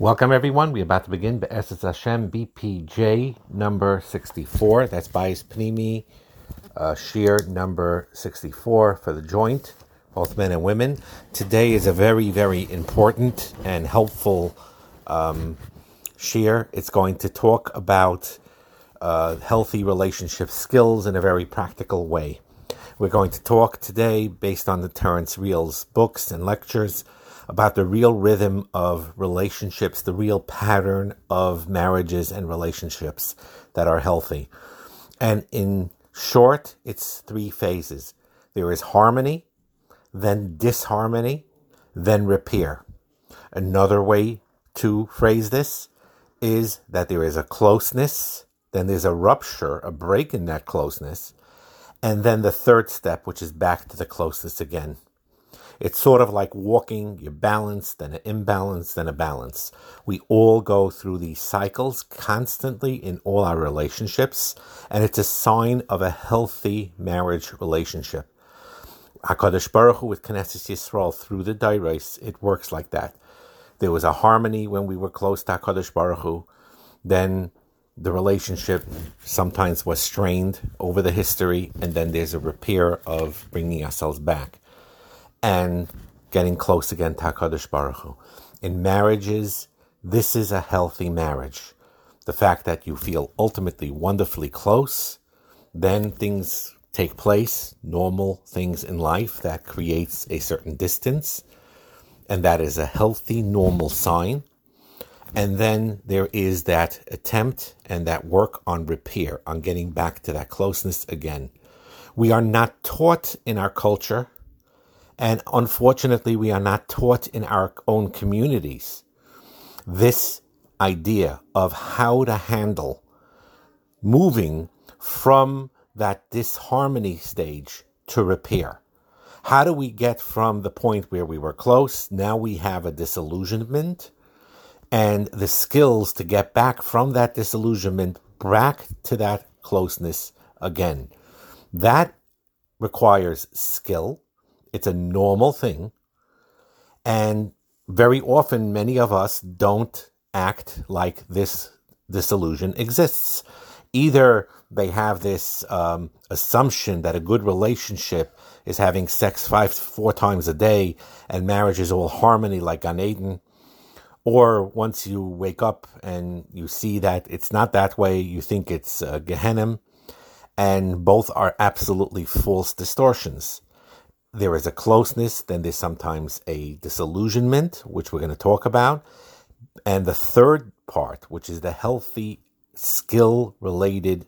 Welcome, everyone. We're about to begin Be'eses Hashem BPJ number 64. That's Bayis Pnimi uh, Shiur number 64 for the joint, both men and women. Today is a very, very important and helpful um, Shiur. It's going to talk about uh, healthy relationship skills in a very practical way. We're going to talk today based on the Terence Real's books and lectures about the real rhythm of relationships, the real pattern of marriages and relationships that are healthy. And in short, it's three phases there is harmony, then disharmony, then repair. Another way to phrase this is that there is a closeness, then there's a rupture, a break in that closeness, and then the third step, which is back to the closeness again. It's sort of like walking, you're balanced, then an imbalance, then a balance. We all go through these cycles constantly in all our relationships, and it's a sign of a healthy marriage relationship. HaKadosh Baruch Hu with Knesset Yisrael through the Dairais, it works like that. There was a harmony when we were close to HaKadosh Baruch Hu. Then the relationship sometimes was strained over the history, and then there's a repair of bringing ourselves back and getting close again to HaKadosh Baruch Hu. In marriages, this is a healthy marriage. The fact that you feel ultimately wonderfully close, then things take place, normal things in life that creates a certain distance, and that is a healthy, normal sign. And then there is that attempt and that work on repair, on getting back to that closeness again. We are not taught in our culture and unfortunately, we are not taught in our own communities this idea of how to handle moving from that disharmony stage to repair. How do we get from the point where we were close, now we have a disillusionment, and the skills to get back from that disillusionment back to that closeness again? That requires skill, it's a normal thing. And very often, many of us don't act like this disillusion exists. Either they have this um, assumption that a good relationship is having sex five, four times a day, and marriage is all harmony like Gan Eden. Or once you wake up and you see that it's not that way, you think it's uh, Gehenna, and both are absolutely false distortions there is a closeness, then there's sometimes a disillusionment, which we're going to talk about. And the third part, which is the healthy, skill related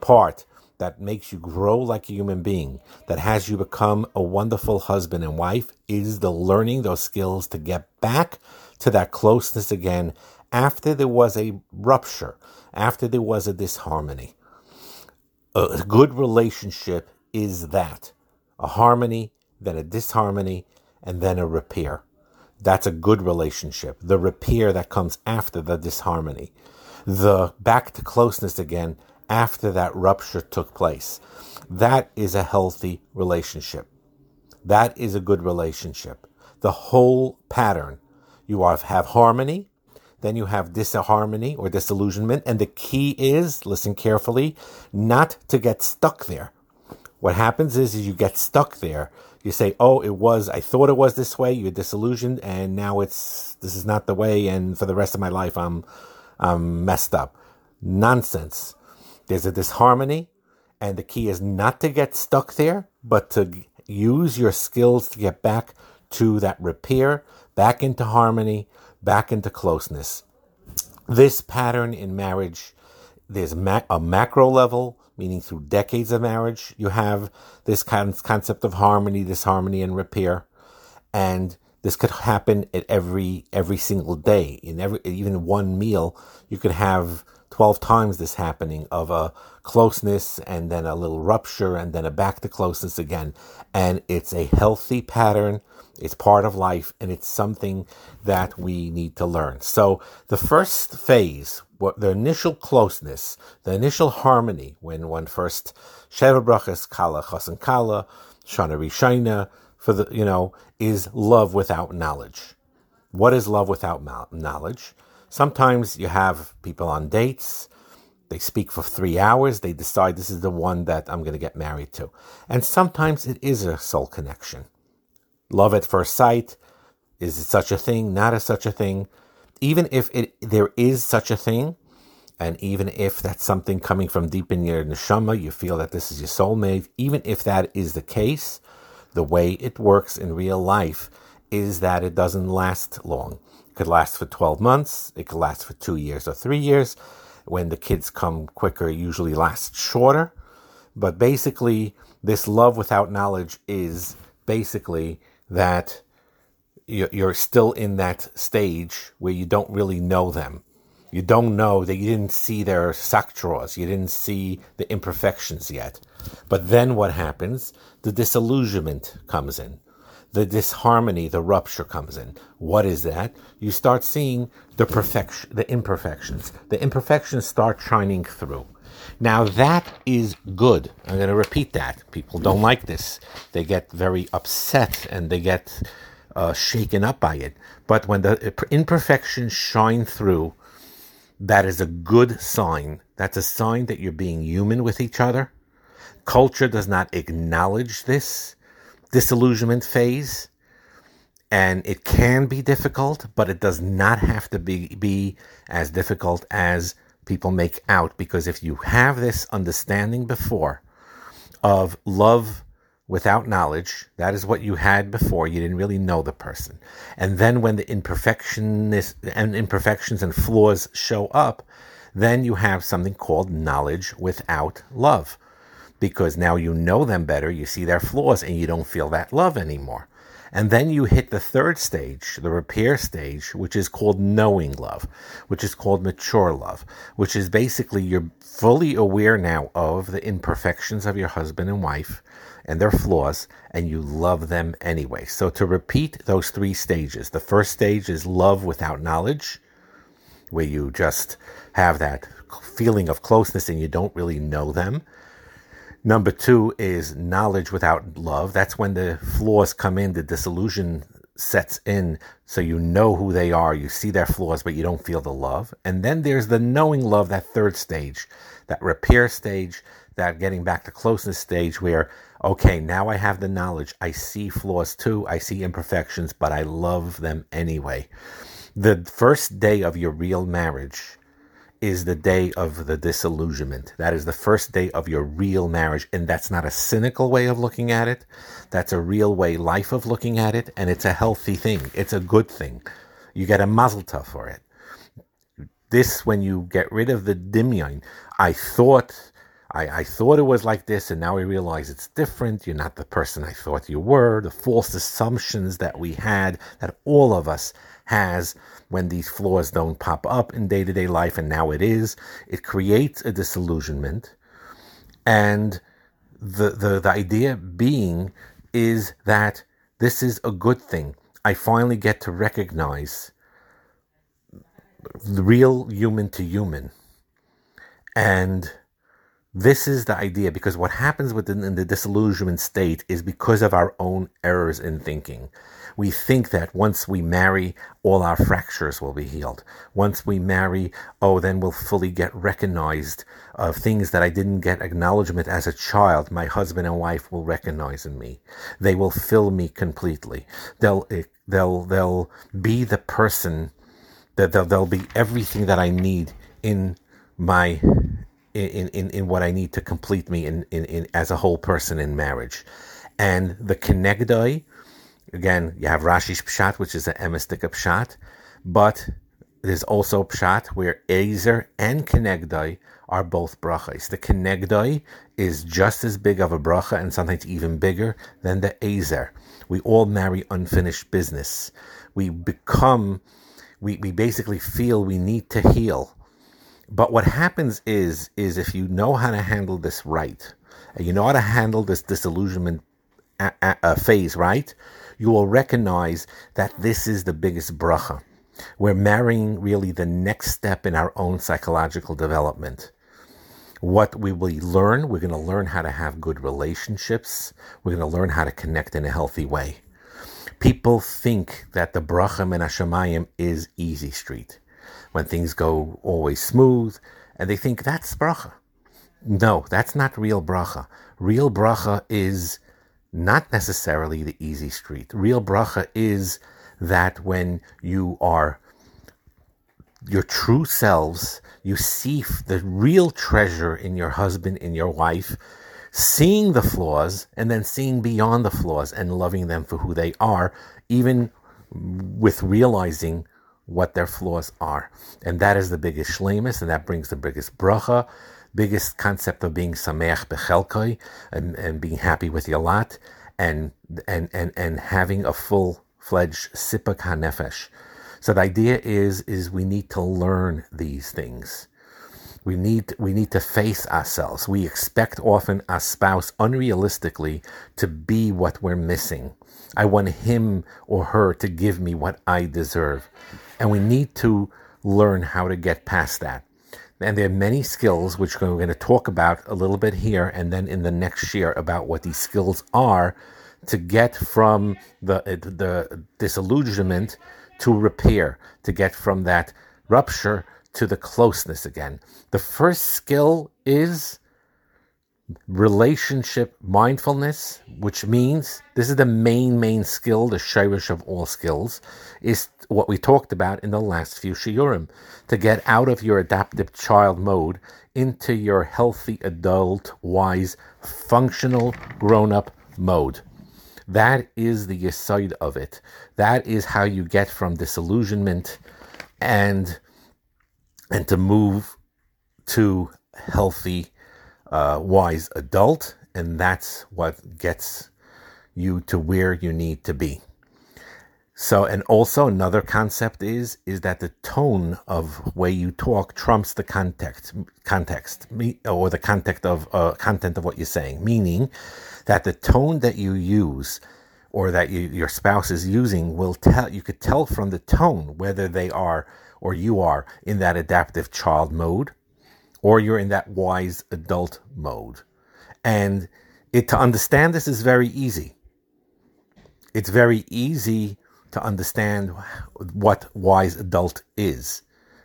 part that makes you grow like a human being, that has you become a wonderful husband and wife, is the learning those skills to get back to that closeness again after there was a rupture, after there was a disharmony. A good relationship is that a harmony then a disharmony, and then a repair. That's a good relationship. The repair that comes after the disharmony. The back to closeness again after that rupture took place. That is a healthy relationship. That is a good relationship. The whole pattern. You have harmony, then you have disharmony or disillusionment. And the key is, listen carefully, not to get stuck there. What happens is, is you get stuck there you say, "Oh, it was. I thought it was this way." You're disillusioned, and now it's this is not the way. And for the rest of my life, I'm I'm messed up. Nonsense. There's a disharmony, and the key is not to get stuck there, but to use your skills to get back to that repair, back into harmony, back into closeness. This pattern in marriage, there's a macro level, meaning through decades of marriage, you have this of concept of harmony, disharmony, and repair. And this could happen at every every single day. In every even one meal, you could have twelve times this happening of a closeness and then a little rupture and then a back to closeness again. And it's a healthy pattern. It's part of life and it's something that we need to learn. So the first phase what the initial closeness, the initial harmony when one first Sheva Brachas, Kala, Chasan Kala, Shana Rishona, for the, you know, is love without knowledge. What is love without knowledge? Sometimes you have people on dates, they speak for three hours, they decide this is the one that I'm going to get married to. And sometimes it is a soul connection. Love at first sight, is it such a thing? Not a such a thing? Even if it there is such a thing, and even if that's something coming from deep in your neshama, you feel that this is your soulmate, even if that is the case, the way it works in real life is that it doesn't last long. Could last for 12 months, it could last for two years or three years. When the kids come quicker, usually lasts shorter. But basically, this love without knowledge is basically that you're still in that stage where you don't really know them. You don't know that you didn't see their sock drawers. You didn't see the imperfections yet. But then what happens? The disillusionment comes in. The disharmony, the rupture comes in. What is that? You start seeing the perfection, the imperfections. The imperfections start shining through. Now that is good. I'm going to repeat that. People don't like this. They get very upset and they get uh, shaken up by it. But when the imperfections shine through, that is a good sign. That's a sign that you're being human with each other. Culture does not acknowledge this disillusionment phase. And it can be difficult, but it does not have to be, be as difficult as people make out. Because if you have this understanding before of love without knowledge. That is what you had before. You didn't really know the person. And then when the imperfections and imperfections and flaws show up, then you have something called knowledge without love. Because now you know them better, you see their flaws, and you don't feel that love anymore. And then you hit the third stage, the repair stage, which is called knowing love, which is called mature love, which is basically you're fully aware now of the imperfections of your husband and wife and their flaws, and you love them anyway. So to repeat those three stages the first stage is love without knowledge, where you just have that feeling of closeness and you don't really know them. Number two is knowledge without love. That's when the flaws come in, the disillusion sets in, so you know who they are, you see their flaws, but you don't feel the love. And then there's the knowing love, that third stage, that repair stage, that getting back to closeness stage where okay, now I have the knowledge. I see flaws too. I see imperfections, but I love them anyway. The first day of your real marriage is the day of the disillusionment. That is the first day of your real marriage. And that's not a cynical way of looking at it. That's a real way life of looking at it. And it's a healthy thing. It's a good thing. You get a mazel tov for it. This, when you get rid of the dimyon, I thought I, I thought it was like this, and now I realize it's different. You're not the person I thought you were. The false assumptions that we had, that all of us has when these flaws don't pop up in day to day life, and now it is, it creates a disillusionment. And the, the, the idea being is that this is a good thing. I finally get to recognize the real human to human. And this is the idea because what happens within in the disillusionment state is because of our own errors in thinking. We think that once we marry, all our fractures will be healed. Once we marry, oh, then we'll fully get recognized of things that I didn't get acknowledgement as a child. My husband and wife will recognize in me. They will fill me completely. They'll eh, they'll they'll be the person that they'll, they'll be everything that I need in my in, in, in what I need to complete me in, in, in as a whole person in marriage. And the Kenegdoi, again, you have Rashi's Pshat, which is an emistic Pshat, but there's also Pshat where Ezer and Kenegdoi are both brachas. The Kenegdoi is just as big of a bracha and sometimes even bigger than the Ezer. We all marry unfinished business. We become, we, we basically feel we need to heal but what happens is, is if you know how to handle this right, and you know how to handle this disillusionment a- a- phase right, you will recognize that this is the biggest bracha. We're marrying really the next step in our own psychological development. What we will learn, we're going to learn how to have good relationships. We're going to learn how to connect in a healthy way. People think that the bracha and hashamayim is easy street, when things go always smooth, and they think that's bracha. No, that's not real bracha. Real bracha is not necessarily the easy street. Real bracha is that when you are your true selves, you see the real treasure in your husband, in your wife, seeing the flaws and then seeing beyond the flaws and loving them for who they are, even with realizing what their flaws are. And that is the biggest shlemus, and that brings the biggest bracha, biggest concept of being sameach bechelkoi, and, and being happy with your lot, and and and and having a full fledged sipak hanefesh. So the idea is is we need to learn these things. We need we need to face ourselves. We expect often our spouse unrealistically to be what we're missing. I want him or her to give me what I deserve. And we need to learn how to get past that. And there are many skills which we're going to talk about a little bit here and then in the next year about what these skills are to get from the the disillusionment to repair, to get from that rupture to the closeness again. The first skill is relationship mindfulness, which means this is the main, main skill, the shirish of all skills, is what we talked about in the last few shiurim, to get out of your adaptive child mode into your healthy, adult, wise, functional, grown-up mode. That is the side of it. That is how you get from disillusionment and and to move to healthy, uh, wise adult, and that's what gets you to where you need to be. So, and also another concept is is that the tone of way you talk trumps the context, context, or the context of uh, content of what you're saying. Meaning that the tone that you use, or that you, your spouse is using, will tell. You could tell from the tone whether they are or you are in that adaptive child mode, or you're in that wise adult mode, and it to understand this is very easy. It's very easy to understand what wise adult is.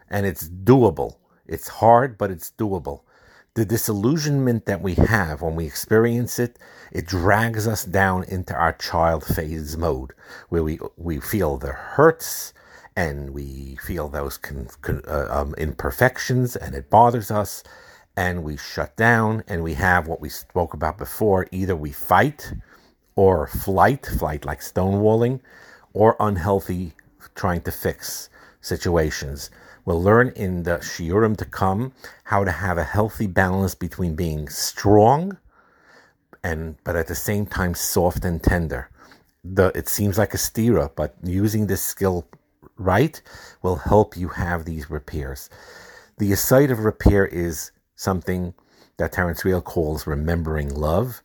And it's doable. It's hard, but it's doable. The disillusionment that we have when we experience it, it drags us down into our child phase mode, where we we feel the hurts and we feel those con, con, uh, um, imperfections, and it bothers us, and we shut down, and we have what we spoke about before: either we fight or flight, flight like stonewalling, or unhealthy trying to fix situations. We'll learn in the shiurim to come how to have a healthy balance between being strong and but at the same time soft and tender. The it seems like a stira, but using this skill right will help you have these repairs. The site of repair is something that Terence Real calls remembering love.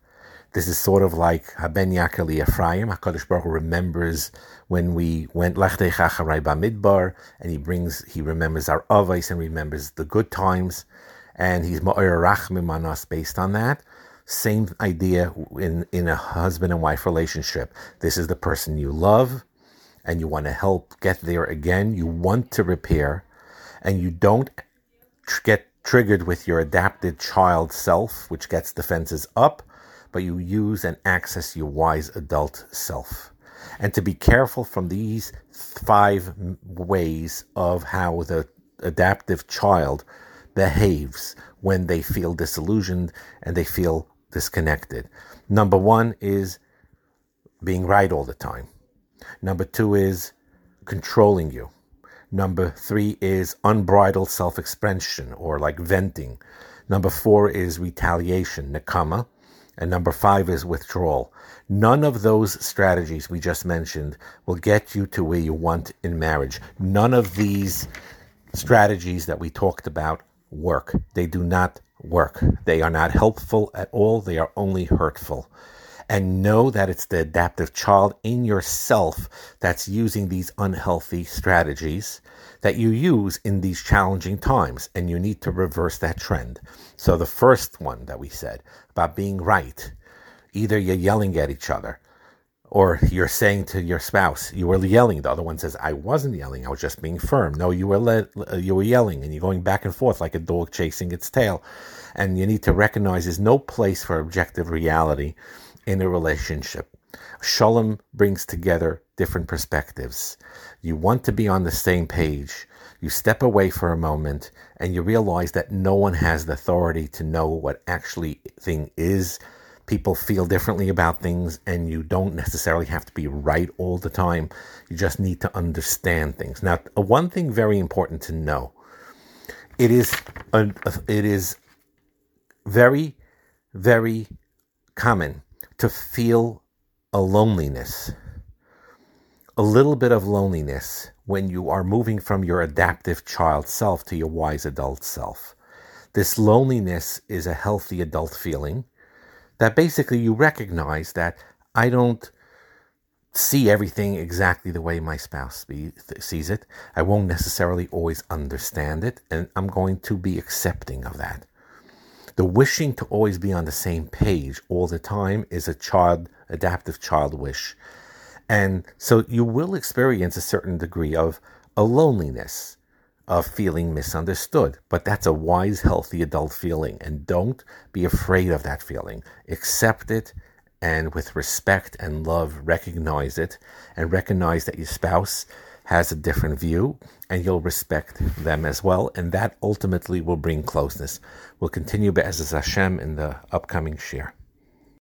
This is sort of like Haben Yakali Ephraim. HaKadosh Baruch Hu remembers when we went Lechteich Acharai Bamidbar, and he brings, he remembers our Avais and remembers the good times, and he's Ma'ir Rachmim on us based on that. Same idea in, in a husband and wife relationship. This is the person you love, and you want to help get there again. You want to repair, and you don't tr- get triggered with your adapted child self, which gets defenses up but you use and access your wise adult self. And to be careful from these five ways of how the adaptive child behaves when they feel disillusioned and they feel disconnected. Number one is being right all the time. Number two is controlling you. Number three is unbridled self expression or like venting. Number four is retaliation, nakama. And number five is withdrawal. None of those strategies we just mentioned will get you to where you want in marriage. None of these strategies that we talked about work. They do not work. They are not helpful at all. They are only hurtful. And know that it's the adaptive child in yourself that's using these unhealthy strategies that you use in these challenging times, and you need to reverse that trend. So, the first one that we said about being right either you're yelling at each other, or you're saying to your spouse, you were yelling. The other one says, "I wasn't yelling. I was just being firm." No, you were le- you were yelling, and you're going back and forth like a dog chasing its tail. And you need to recognize there's no place for objective reality in a relationship. Shalom brings together different perspectives. You want to be on the same page. You step away for a moment, and you realize that no one has the authority to know what actually thing is people feel differently about things and you don't necessarily have to be right all the time you just need to understand things now one thing very important to know it is a, it is very very common to feel a loneliness a little bit of loneliness when you are moving from your adaptive child self to your wise adult self this loneliness is a healthy adult feeling that basically you recognize that I don't see everything exactly the way my spouse be, sees it. I won't necessarily always understand it, and I'm going to be accepting of that. The wishing to always be on the same page all the time is a child, adaptive child wish. And so you will experience a certain degree of a loneliness of feeling misunderstood. But that's a wise, healthy adult feeling. And don't be afraid of that feeling. Accept it and with respect and love, recognize it and recognize that your spouse has a different view and you'll respect them as well. And that ultimately will bring closeness. We'll continue Be'ezaz Hashem in the upcoming share.